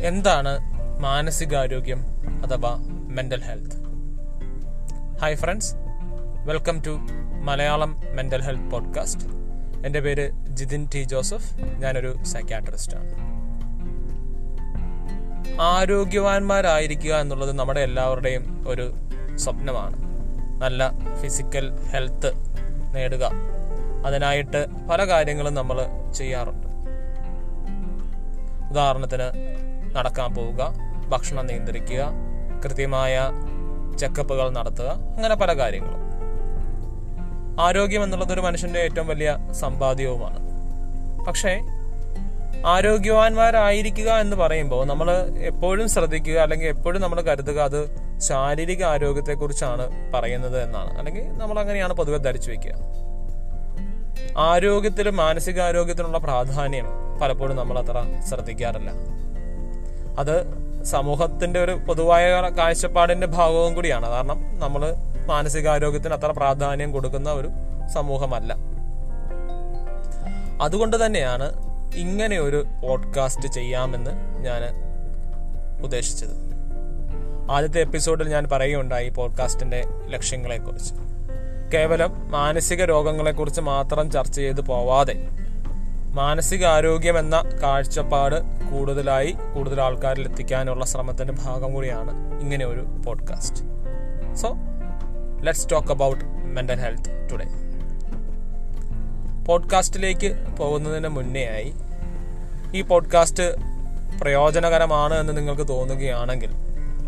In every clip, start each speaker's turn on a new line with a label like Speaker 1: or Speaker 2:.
Speaker 1: എന്താണ് മാനസികാരോഗ്യം അഥവാ mental health hi friends welcome to Malayalam mental health podcast എന്റെ പേര് ജിതിൻ ടി ജോസഫ് ഞാനൊരു സൈക്യാട്രിസ്റ്റാണ് ആരോഗ്യവാന്മാരായിരിക്കുക എന്നുള്ളത് നമ്മുടെ എല്ലാവരുടെയും ഒരു സ്വപ്നമാണ്. നല്ല ഫിസിക്കൽ ഹെൽത്ത് നേടുക. അതിനായിട്ട് പല കാര്യങ്ങളും നമ്മൾ ചെയ്യാറുണ്ട്. ഉദാഹരണത്തിന് നടക്കാൻ പോവുക ഭക്ഷണം നിയന്ത്രിക്കുക കൃത്യമായ ചെക്കപ്പുകൾ നടത്തുക അങ്ങനെ പല കാര്യങ്ങളും. ആരോഗ്യം എന്നുള്ളത് ഒരു മനുഷ്യന്റെ ഏറ്റവും വലിയ സമ്പാദ്യവുമാണ്. പക്ഷേ ആരോഗ്യവാന്മാരായിരിക്കുക എന്ന് പറയുമ്പോൾ നമ്മൾ എപ്പോഴും ശ്രദ്ധിക്കുക അല്ലെങ്കിൽ എപ്പോഴും നമ്മൾ കരുതുക അത് ശാരീരിക ആരോഗ്യത്തെക്കുറിച്ചാണ് പറയുന്നത് എന്നാണ്. അല്ലെങ്കിൽ നമ്മൾ അങ്ങനെയാണ് പൊതുവെ ധരിച്ചു വെക്കുക ആരോഗ്യത്തിലും മാനസികാരോഗ്യത്തിനുള്ള പ്രാധാന്യം പലപ്പോഴും നമ്മൾ അത്ര ശ്രദ്ധിക്കാറില്ല. അത് സമൂഹത്തിന്റെ ഒരു പൊതുവായ കാഴ്ചപ്പാടിന്റെ ഭാഗവും കൂടിയാണ്. കാരണം നമ്മൾ മാനസികാരോഗ്യത്തിന് അത്ര പ്രാധാന്യം കൊടുക്കുന്ന ഒരു സമൂഹമല്ല. അതുകൊണ്ട് തന്നെയാണ് ഇങ്ങനെ ഒരു പോഡ്കാസ്റ്റ് ചെയ്യാമെന്ന് ഞാൻ ഉദ്ദേശിച്ചത്. ആദ്യത്തെ എപ്പിസോഡിൽ ഞാൻ പറയുകയുണ്ടായി ഈ പോഡ്കാസ്റ്റിന്റെ ലക്ഷ്യങ്ങളെക്കുറിച്ച്. കേവലം മാനസിക രോഗങ്ങളെക്കുറിച്ച് മാത്രം ചർച്ച ചെയ്ത് പോവാതെ മാനസികാരോഗ്യം എന്ന കാഴ്ചപ്പാട് കൂടുതലായി കൂടുതൽ ആൾക്കാരിൽ എത്തിക്കാനുള്ള ശ്രമത്തിന്റെ ഭാഗം കൂടിയാണ് ഇങ്ങനെ ഒരു podcast so let's talk about mental health today പോഡ്കാസ്റ്റിലേക്ക് പോകുന്നതിന് മുന്നേ ആയി ഈ പോഡ്കാസ്റ്റ് പ്രയോജനകരമാണ് എന്ന് നിങ്ങൾക്ക് തോന്നുകയാണെങ്കിൽ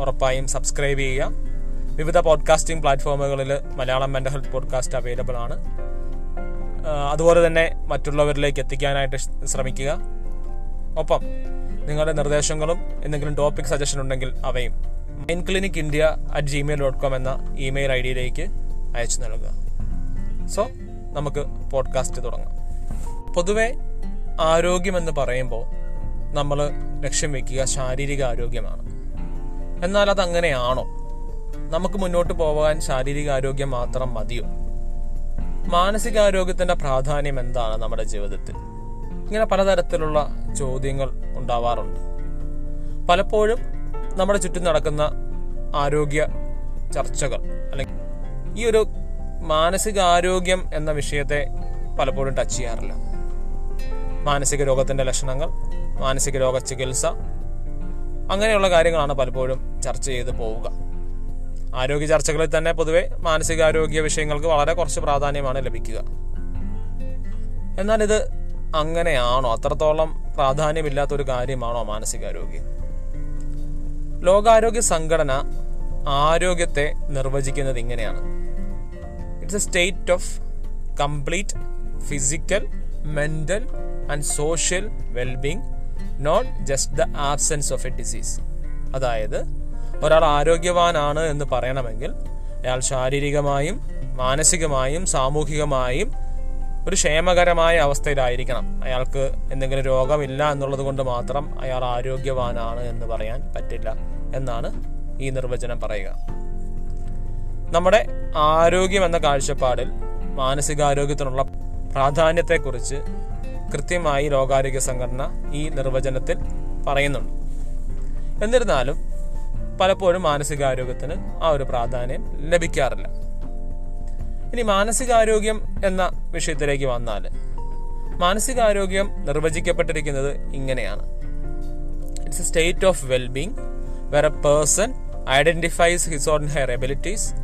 Speaker 1: ഉറപ്പായും സബ്സ്ക്രൈബ് ചെയ്യുക. വിവിധ പോഡ്കാസ്റ്റിംഗ് പ്ലാറ്റ്ഫോമുകളിൽ Malayalam mental health podcast available ആണ്. അതുപോലെ തന്നെ മറ്റുള്ളവരിലേക്ക് എത്തിക്കാനായിട്ട് ശ്രമിക്കുക. ഒപ്പം നിങ്ങളുടെ നിർദ്ദേശങ്ങളും എന്തെങ്കിലും ടോപ്പിക് സജഷൻ ഉണ്ടെങ്കിൽ അവയും mind clinic India at Gmail dot com എന്ന ഇമെയിൽ ഐ ഡിയിലേക്ക് അയച്ചു നൽകുക. സോ നമുക്ക് പോഡ്കാസ്റ്റ് തുടങ്ങാം. പൊതുവെ ആരോഗ്യമെന്ന് പറയുമ്പോൾ നമ്മൾ ലക്ഷ്യം വെക്കുക ശാരീരിക ആരോഗ്യമാണ്. എന്നാൽ അതങ്ങനെയാണോ? നമുക്ക് മുന്നോട്ട് പോകാൻ ശാരീരിക ആരോഗ്യം മാത്രം മതിയോ? മാനസികാരോഗ്യത്തിന്റെ പ്രാധാന്യം എന്താണ് നമ്മുടെ ജീവിതത്തിൽ? ഇങ്ങനെ പലതരത്തിലുള്ള ചോദ്യങ്ങൾ ഉണ്ടാവാറുണ്ട്. പലപ്പോഴും നമ്മുടെ ചുറ്റും നടക്കുന്ന ആരോഗ്യ ചർച്ചകൾ അല്ലെങ്കിൽ ഈ ഒരു മാനസികാരോഗ്യം എന്ന വിഷയത്തെ പലപ്പോഴും ടച്ച് ചെയ്യാറില്ല. മാനസിക രോഗത്തിന്റെ ലക്ഷണങ്ങൾ മാനസിക രോഗ ചികിത്സ അങ്ങനെയുള്ള കാര്യങ്ങളാണ് പലപ്പോഴും ചർച്ച ചെയ്ത് പോവുക. ആരോഗ്യ ചർച്ചകളിൽ തന്നെ പൊതുവെ മാനസികാരോഗ്യ വിഷയങ്ങൾക്ക് വളരെ കുറച്ച് പ്രാധാന്യമാണ് ലഭിക്കുക. എന്നാൽ ഇത് അങ്ങനെയാണോ? അത്രത്തോളം പ്രാധാന്യമില്ലാത്ത ഒരു കാര്യമാണോ മാനസികാരോഗ്യം? ലോകാരോഗ്യ സംഘടന ആരോഗ്യത്തെ നിർവചിക്കുന്നത് ഇങ്ങനെയാണ്. It's a state of complete physical mental and social wellbeing not just the absence of a disease അതായത് ഒരാൾ ആരോഗ്യവാനാണ് എന്ന് പറയണമെങ്കിൽ അയാൾ ശാരീരികമായും മാനസികമായും സാമൂഹികമായും ഒരു ക്ഷേമകരമായ അവസ്ഥയിലായിരിക്കണം. അയാൾക്ക് എന്തെങ്കിലും രോഗമില്ല എന്നുള്ളത് കൊണ്ട് മാത്രം അയാൾ ആരോഗ്യവാനാണ് എന്ന് പറയാൻ പറ്റില്ല എന്നാണ് ഈ നിർവചനം പറയുക. നമ്മുടെ ആരോഗ്യം എന്ന കാഴ്ചപ്പാടിൽ മാനസികാരോഗ്യത്തിനുള്ള പ്രാധാന്യത്തെക്കുറിച്ച് കൃത്യമായി ലോകാരോഗ്യ സംഘടന ഈ നിർവചനത്തിൽ പറയുന്നുണ്ട്. എന്നിരുന്നാലും പലപ്പോഴും മാനസികാരോഗ്യത്തിന് ആ ഒരു പ്രാധാന്യം ലഭിക്കാറില്ല. ഇനി മാനസികാരോഗ്യം എന്ന വിഷയത്തിലേക്ക് വന്നാൽ മാനസികാരോഗ്യം നിർവചിക്കപ്പെട്ടിരിക്കുന്നത് ഇങ്ങനെയാണ്. It's a state of wellbeing where a person identifies his own her abilities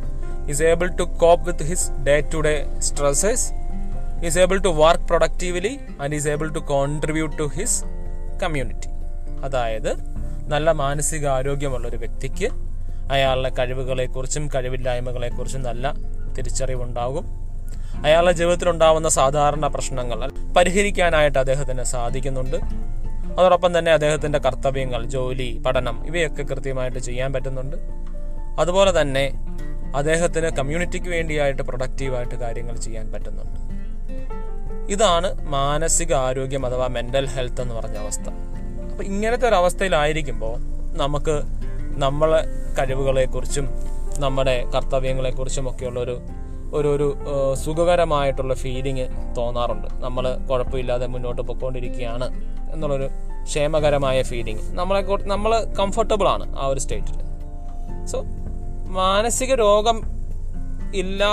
Speaker 1: is able to cope with his day to day stresses is able to work productively and is able to contribute to his community അതായത് നല്ല മാനസിക ആരോഗ്യമുള്ള ഒരു വ്യക്തിക്ക് അയാളുടെ കഴിവുകളെക്കുറിച്ചും കഴിവില്ലായ്മകളെക്കുറിച്ചും നല്ല തിരിച്ചറിവുണ്ടാകും. അയാളുടെ ജീവിതത്തിൽ ഉണ്ടാവുന്ന സാധാരണ പ്രശ്നങ്ങൾ പരിഹരിക്കാനായിട്ട് അദ്ദേഹത്തിന് സാധിക്കുന്നുണ്ട്. അതോടൊപ്പം തന്നെ അദ്ദേഹത്തിന്റെ കർത്തവ്യങ്ങൾ ജോലി പഠനം ഇവയൊക്കെ കൃത്യമായിട്ട് ചെയ്യാൻ പറ്റുന്നുണ്ട്. അതുപോലെ തന്നെ അദ്ദേഹത്തിന് കമ്മ്യൂണിറ്റിക്ക് വേണ്ടിയായിട്ട് പ്രൊഡക്റ്റീവായിട്ട് കാര്യങ്ങൾ ചെയ്യാൻ പറ്റുന്നുണ്ട്. ഇതാണ് മാനസിക ആരോഗ്യം അഥവാ മെന്റൽ ഹെൽത്ത് എന്ന് പറഞ്ഞ അവസ്ഥ. അപ്പൊ ഇങ്ങനത്തെ ഒരു അവസ്ഥയിലായിരിക്കുമ്പോൾ നമുക്ക് നമ്മളെ കഴിവുകളെക്കുറിച്ചും നമ്മുടെ കർത്തവ്യങ്ങളെക്കുറിച്ചും ഒക്കെയുള്ള ഒരു ഒരു ഒരു സുഖകരമായിട്ടുള്ള ഫീലിംഗ് തോന്നാറുണ്ട്. നമ്മൾ കുഴപ്പമില്ലാതെ മുന്നോട്ട് പൊയ്ക്കൊണ്ടിരിക്കുകയാണ് എന്നുള്ളൊരു ക്ഷേമകരമായ ഫീലിംഗ് നമ്മളെ നമ്മൾ കംഫർട്ടബിൾ ആണ് ആ ഒരു സ്റ്റേറ്റിൽ സോ മാനസിക രോഗം ഇല്ല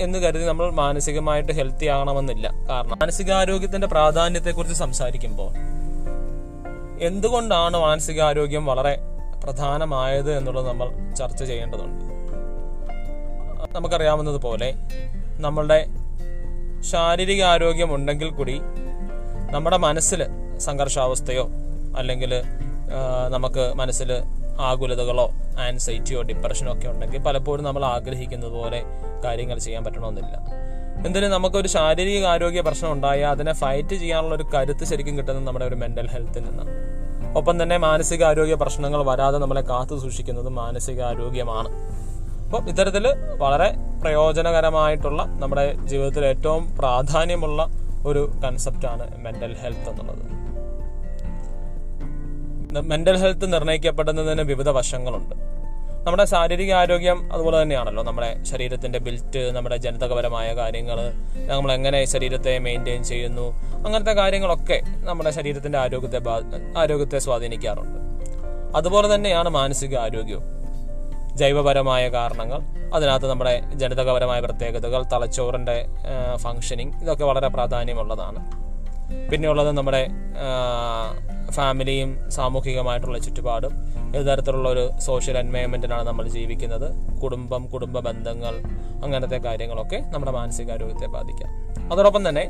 Speaker 1: എന്ന് കരുതി നമ്മൾ മാനസികമായിട്ട് ഹെൽത്തി ആകണമെന്നില്ല. കാരണം മാനസികാരോഗ്യത്തിന്റെ പ്രാധാന്യത്തെക്കുറിച്ച് സംസാരിക്കുമ്പോൾ എന്തുകൊണ്ടാണ് മാനസികാരോഗ്യം വളരെ പ്രധാനമായത് എന്നുള്ളത് നമ്മൾ ചർച്ച ചെയ്യേണ്ടതുണ്ട്. നമുക്കറിയാവുന്നതുപോലെ നമ്മളുടെ ശാരീരിക ആരോഗ്യം ഉണ്ടെങ്കിൽ കൂടി നമ്മുടെ മനസ്സിൽ സംഘർഷാവസ്ഥയോ അല്ലെങ്കിൽ നമുക്ക് മനസ്സിൽ ആകുലതകളോ ആൻസൈറ്റിയോ ഡിപ്രഷനോ ഒക്കെ ഉണ്ടെങ്കിൽ പലപ്പോഴും നമ്മൾ ആഗ്രഹിക്കുന്നത് പോലെ കാര്യങ്ങൾ ചെയ്യാൻ പറ്റണമെന്നില്ല. എന്തിന് നമുക്കൊരു ശാരീരിക ആരോഗ്യ പ്രശ്നം ഉണ്ടായാൽ അതിനെ ഫൈറ്റ് ചെയ്യാനുള്ള ഒരു കരുത്ത് ശരിക്കും കിട്ടുന്നത് നമ്മുടെ ഒരു മെന്റൽ ഹെൽത്തിൽ നിന്നാണ്. ഒപ്പം തന്നെ മാനസികാരോഗ്യ പ്രശ്നങ്ങൾ വരാതെ നമ്മളെ കാത്തു സൂക്ഷിക്കുന്നത് മാനസികാരോഗ്യമാണ് അപ്പോൾ ഇത്തരത്തിൽ വളരെ പ്രയോജനകരമായിട്ടുള്ള നമ്മുടെ ജീവിതത്തിൽ ഏറ്റവും പ്രാധാന്യമുള്ള ഒരു കൺസെപ്റ്റാണ് മെന്റൽ ഹെൽത്ത് എന്നുള്ളത്. മെന്റൽ ഹെൽത്ത് നിർണയിക്കപ്പെടുന്നതിന് വിവിധ വശങ്ങളുണ്ട്. നമ്മുടെ ശാരീരിക ആരോഗ്യം അതുപോലെ തന്നെയാണല്ലോ. നമ്മുടെ ശരീരത്തിന്റെ ബിൽറ്റ് നമ്മുടെ ജനിതകപരമായ കാര്യങ്ങൾ നമ്മൾ എങ്ങനെ ശരീരത്തെ മെയിന്റെയിൻ ചെയ്യുന്നു അങ്ങനത്തെ കാര്യങ്ങളൊക്കെ നമ്മുടെ ശരീരത്തിന്റെ ആരോഗ്യത്തെ ആരോഗ്യത്തെ സ്വാധീനിക്കാറുണ്ട്. അതുപോലെ തന്നെയാണ് മാനസിക ആരോഗ്യവും. ജൈവപരമായ കാരണങ്ങൾ അതിനകത്ത് നമ്മുടെ ജനിതകപരമായ പ്രത്യേകതകൾ തലച്ചോറിന്റെ ഫങ്ഷനിങ് ഇതൊക്കെ വളരെ പ്രാധാന്യമുള്ളതാണ്. പിന്നെയുള്ളത് നമ്മുടെ ഫാമിലിയും സാമൂഹികമായിട്ടുള്ള ചുറ്റുപാടും ഏത് തരത്തിലുള്ള ഒരു സോഷ്യൽ എൻവയോൺമെന്റിലാണ് നമ്മൾ ജീവിക്കുന്നത്. കുടുംബം കുടുംബ ബന്ധങ്ങൾ അങ്ങനത്തെ കാര്യങ്ങളൊക്കെ നമ്മുടെ മാനസികാരോഗ്യത്തെ ബാധിക്കാം. അതോടൊപ്പം തന്നെ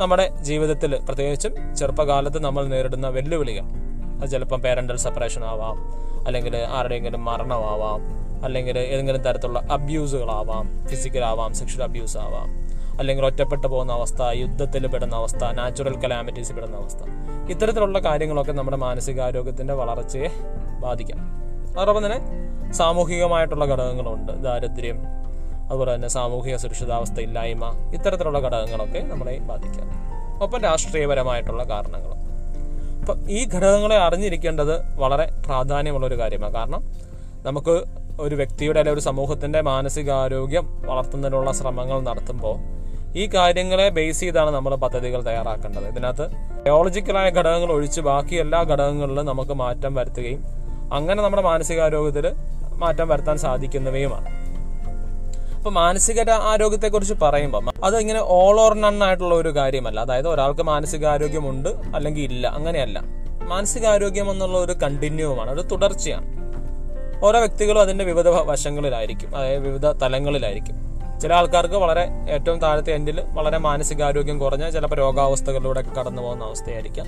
Speaker 1: നമ്മുടെ ജീവിതത്തിൽ പ്രത്യേകിച്ചും ചെറുപ്പകാലത്ത് നമ്മൾ നേരിടുന്ന വെല്ലുവിളികൾ അത് ചിലപ്പം പേരന്റൽ സെപ്പറേഷൻ ആവാം അല്ലെങ്കിൽ ആരുടെയെങ്കിലും മരണമാവാം അല്ലെങ്കിൽ ഏതെങ്കിലും തരത്തിലുള്ള അബ്യൂസുകളാവാം ഫിസിക്കൽ ആവാം സെക്ഷൽ അബ്യൂസ് ആവാം. അല്ലെങ്കിൽ ഒറ്റപ്പെട്ടു പോകുന്ന അവസ്ഥ യുദ്ധത്തിൽ പെടുന്ന അവസ്ഥ നാച്ചുറൽ കലാമിറ്റീസ് പെടുന്ന അവസ്ഥ. ഇത്തരത്തിലുള്ള കാര്യങ്ങളൊക്കെ നമ്മുടെ മാനസികാരോഗ്യത്തിന്റെ വളർച്ചയെ ബാധിക്കാം. അതോടൊപ്പം തന്നെ സാമൂഹികമായിട്ടുള്ള ഘടകങ്ങളുണ്ട്. ദാരിദ്ര്യം അതുപോലെ തന്നെ സാമൂഹിക സുരക്ഷിതാവസ്ഥ ഇല്ലായ്മ ഇത്തരത്തിലുള്ള ഘടകങ്ങളൊക്കെ നമ്മളെ ബാധിക്കാം. ഒപ്പം രാഷ്ട്രീയപരമായിട്ടുള്ള കാരണങ്ങൾ അപ്പം ഈ ഘടകങ്ങളെ അറിഞ്ഞിരിക്കേണ്ടത് വളരെ പ്രാധാന്യമുള്ള ഒരു കാര്യമാണ്. കാരണം നമുക്ക് ഒരു വ്യക്തിയുടെ അല്ലെങ്കിൽ ഒരു സമൂഹത്തിന്റെ മാനസികാരോഗ്യം വളർത്തുന്നതിനുള്ള ശ്രമങ്ങൾ നടത്തുമ്പോൾ ഈ കാര്യങ്ങളെ ബേസ് ചെയ്താണ് നമ്മൾ പദ്ധതികൾ തയ്യാറാക്കേണ്ടത്. ഇതിനകത്ത് ബയോളജിക്കലായ ഘടകങ്ങൾ ഒഴിച്ച് ബാക്കി എല്ലാ ഘടകങ്ങളിലും നമുക്ക് മാറ്റം വരുത്തുകയും അങ്ങനെ നമ്മുടെ മാനസികാരോഗ്യത്തിൽ മാറ്റം വരുത്താൻ സാധിക്കുന്നവയുമാണ്. അപ്പൊ മാനസിക ആരോഗ്യത്തെക്കുറിച്ച് പറയുമ്പോൾ അത് ഇങ്ങനെ ഓൾ ഓർ നൺ ആയിട്ടുള്ള ഒരു കാര്യമല്ല. അതായത് ഒരാൾക്ക് മാനസികാരോഗ്യമുണ്ട് അല്ലെങ്കിൽ ഇല്ല അങ്ങനെയല്ല. മാനസികാരോഗ്യം എന്നുള്ള ഒരു കണ്ടിന്യൂമാണ് ഒരു തുടർച്ചയാണ്. ഓരോ വ്യക്തികളും അതിന്റെ വിവിധ വശങ്ങളിലായിരിക്കും അതായത് വിവിധ തലങ്ങളിലായിരിക്കും. ചില ആൾക്കാർക്ക് വളരെ ഏറ്റവും താഴത്തെ എൻഡിൽ വളരെ മാനസികാരോഗ്യം കുറഞ്ഞ ചിലപ്പോൾ രോഗാവസ്ഥകളിലൂടെ കടന്നു പോകുന്ന അവസ്ഥയായിരിക്കാം.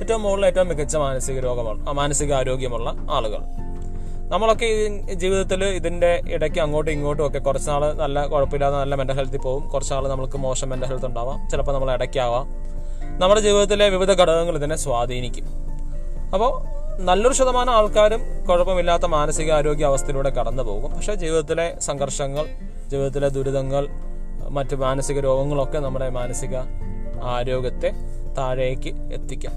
Speaker 1: ഏറ്റവും മുകളിൽ ഏറ്റവും മികച്ച മാനസിക രോഗമുള്ള മാനസികാരോഗ്യമുള്ള ആളുകൾ. നമ്മളൊക്കെ ഈ ജീവിതത്തിൽ ഇതിന്റെ ഇടയ്ക്ക് അങ്ങോട്ടും ഇങ്ങോട്ടും ഒക്കെ കുറച്ച് നാൾ നല്ല കുഴപ്പമില്ലാതെ നല്ല മെന്റൽ ഹെൽത്തിൽ പോകും. കുറച്ച് നാൾ നമുക്ക് മോശം മെന്റൽ ഹെൽത്ത് ഉണ്ടാവാം. ചിലപ്പോൾ നമ്മൾ ഇടയ്ക്കാവാം. നമ്മുടെ ജീവിതത്തിലെ വിവിധ ഘടകങ്ങൾ ഇതിനെ സ്വാധീനിക്കും. അപ്പോൾ നല്ലൊരു ശതമാനം ആൾക്കാരും കുഴപ്പമില്ലാത്ത മാനസികാരോഗ്യ അവസ്ഥയിലൂടെ കടന്നു പോകും. പക്ഷേ ജീവിതത്തിലെ സംഘർഷങ്ങൾ ജീവിതത്തിലെ ദുരിതങ്ങൾ മറ്റ് മാനസിക രോഗങ്ങളൊക്കെ നമ്മുടെ മാനസിക ആരോഗ്യത്തെ താഴേക്ക് എത്തിക്കാം.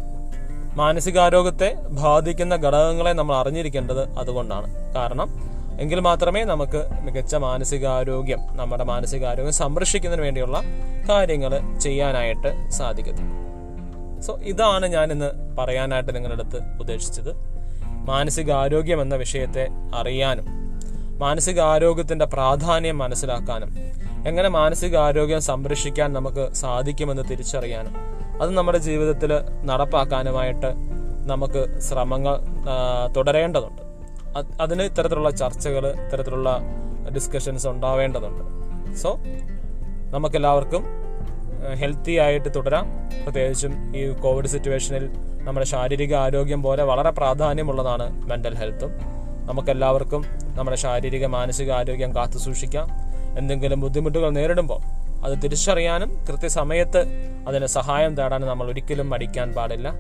Speaker 1: മാനസികാരോഗ്യത്തെ ബാധിക്കുന്ന ഘടകങ്ങളെ നമ്മൾ അറിഞ്ഞിരിക്കേണ്ടത് അതുകൊണ്ടാണ്. കാരണം എങ്കിൽ മാത്രമേ നമുക്ക് മികച്ച മാനസികാരോഗ്യം നമ്മുടെ മാനസികാരോഗ്യം സംരക്ഷിക്കുന്നതിന് വേണ്ടിയുള്ള കാര്യങ്ങൾ ചെയ്യാനായിട്ട് സാധിക്കത്തുള്ളൂ. സോ ഇതാണ് ഞാൻ ഇന്ന് പറയാനായിട്ട് നിങ്ങളുടെ അടുത്ത് ഉദ്ദേശിച്ചത്. മാനസികാരോഗ്യം എന്ന വിഷയത്തെ അറിയാനും മാനസികാരോഗ്യത്തിന്റെ പ്രാധാന്യം മനസ്സിലാക്കാനും എങ്ങനെ മാനസികാരോഗ്യം സംരക്ഷിക്കാൻ നമുക്ക് സാധിക്കുമെന്ന് തിരിച്ചറിയാനും അത് നമ്മുടെ ജീവിതത്തിൽ നടപ്പാക്കാനുമായിട്ട് നമുക്ക് ശ്രമങ്ങൾ തുടരേണ്ടതുണ്ട്. അതിന് ഇത്തരത്തിലുള്ള ചർച്ചകൾ ഇത്തരത്തിലുള്ള ഡിസ്കഷൻസ് ഉണ്ടാവേണ്ടതുണ്ട്. സോ നമുക്കെല്ലാവർക്കും ഹെൽത്തി ആയിട്ട് തുടരാം. പ്രത്യേകിച്ചും ഈ കോവിഡ് സിറ്റുവേഷനിൽ നമ്മുടെ ശാരീരിക ആരോഗ്യം പോലെ വളരെ പ്രാധാന്യമുള്ളതാണ് മെന്റൽ ഹെൽത്തും നമുക്കെല്ലാവർക്കും നമ്മുടെ ശാരീരിക മാനസിക ആരോഗ്യം കാത്തു സൂക്ഷിക്കാം. എന്തെങ്കിലും ബുദ്ധിമുട്ടുകൾ നേരിടുമ്പോൾ അത് തിരിച്ചറിയാനും കൃത്യസമയത്ത് അതിന് സഹായം തേടാനും നമ്മൾ ഒരിക്കലും മടിക്കാൻ പാടില്ല.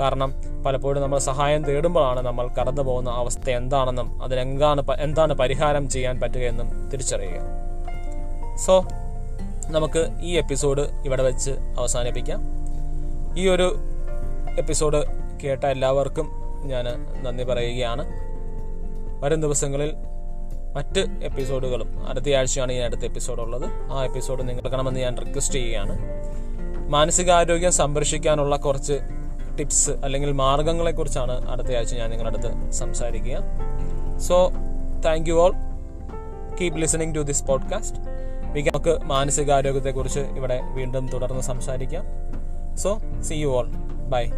Speaker 1: കാരണം പലപ്പോഴും നമ്മൾ സഹായം തേടുമ്പോഴാണ് നമ്മൾ കടന്നു പോകുന്ന അവസ്ഥ എന്താണെന്നും അതിനെന്താണ് എന്താണ് പരിഹാരം ചെയ്യാൻ പറ്റുകയെന്നും തിരിച്ചറിയുക. സോ നമുക്ക് ഈ എപ്പിസോഡ് ഇവിടെ വെച്ച് അവസാനിപ്പിക്കാം. ഈ ഒരു എപ്പിസോഡ് കേട്ട എല്ലാവർക്കും ഞാൻ നന്ദി പറയുകയാണ്. വരും ദിവസങ്ങളിൽ മറ്റ് എപ്പിസോഡുകളും അടുത്തയാഴ്ചയാണ് ഈ അടുത്ത എപ്പിസോഡ് ഉള്ളത് ആ എപ്പിസോഡ് നിങ്ങൾ കാണണമെന്ന് ഞാൻ റിക്വസ്റ്റ് ചെയ്യുകയാണ്. മാനസികാരോഗ്യം സംരക്ഷിക്കാനുള്ള കുറച്ച് ടിപ്സ് അല്ലെങ്കിൽ മാർഗങ്ങളെക്കുറിച്ചാണ് അടുത്ത ആഴ്ച ഞാൻ നിങ്ങളുടെ അടുത്ത് സംസാരിക്കുക. So thank you all keep listening to this podcast നമുക്ക് മാനസികാരോഗ്യത്തെക്കുറിച്ച് ഇവിടെ വീണ്ടും തുടർന്ന് സംസാരിക്കാം. So see you all bye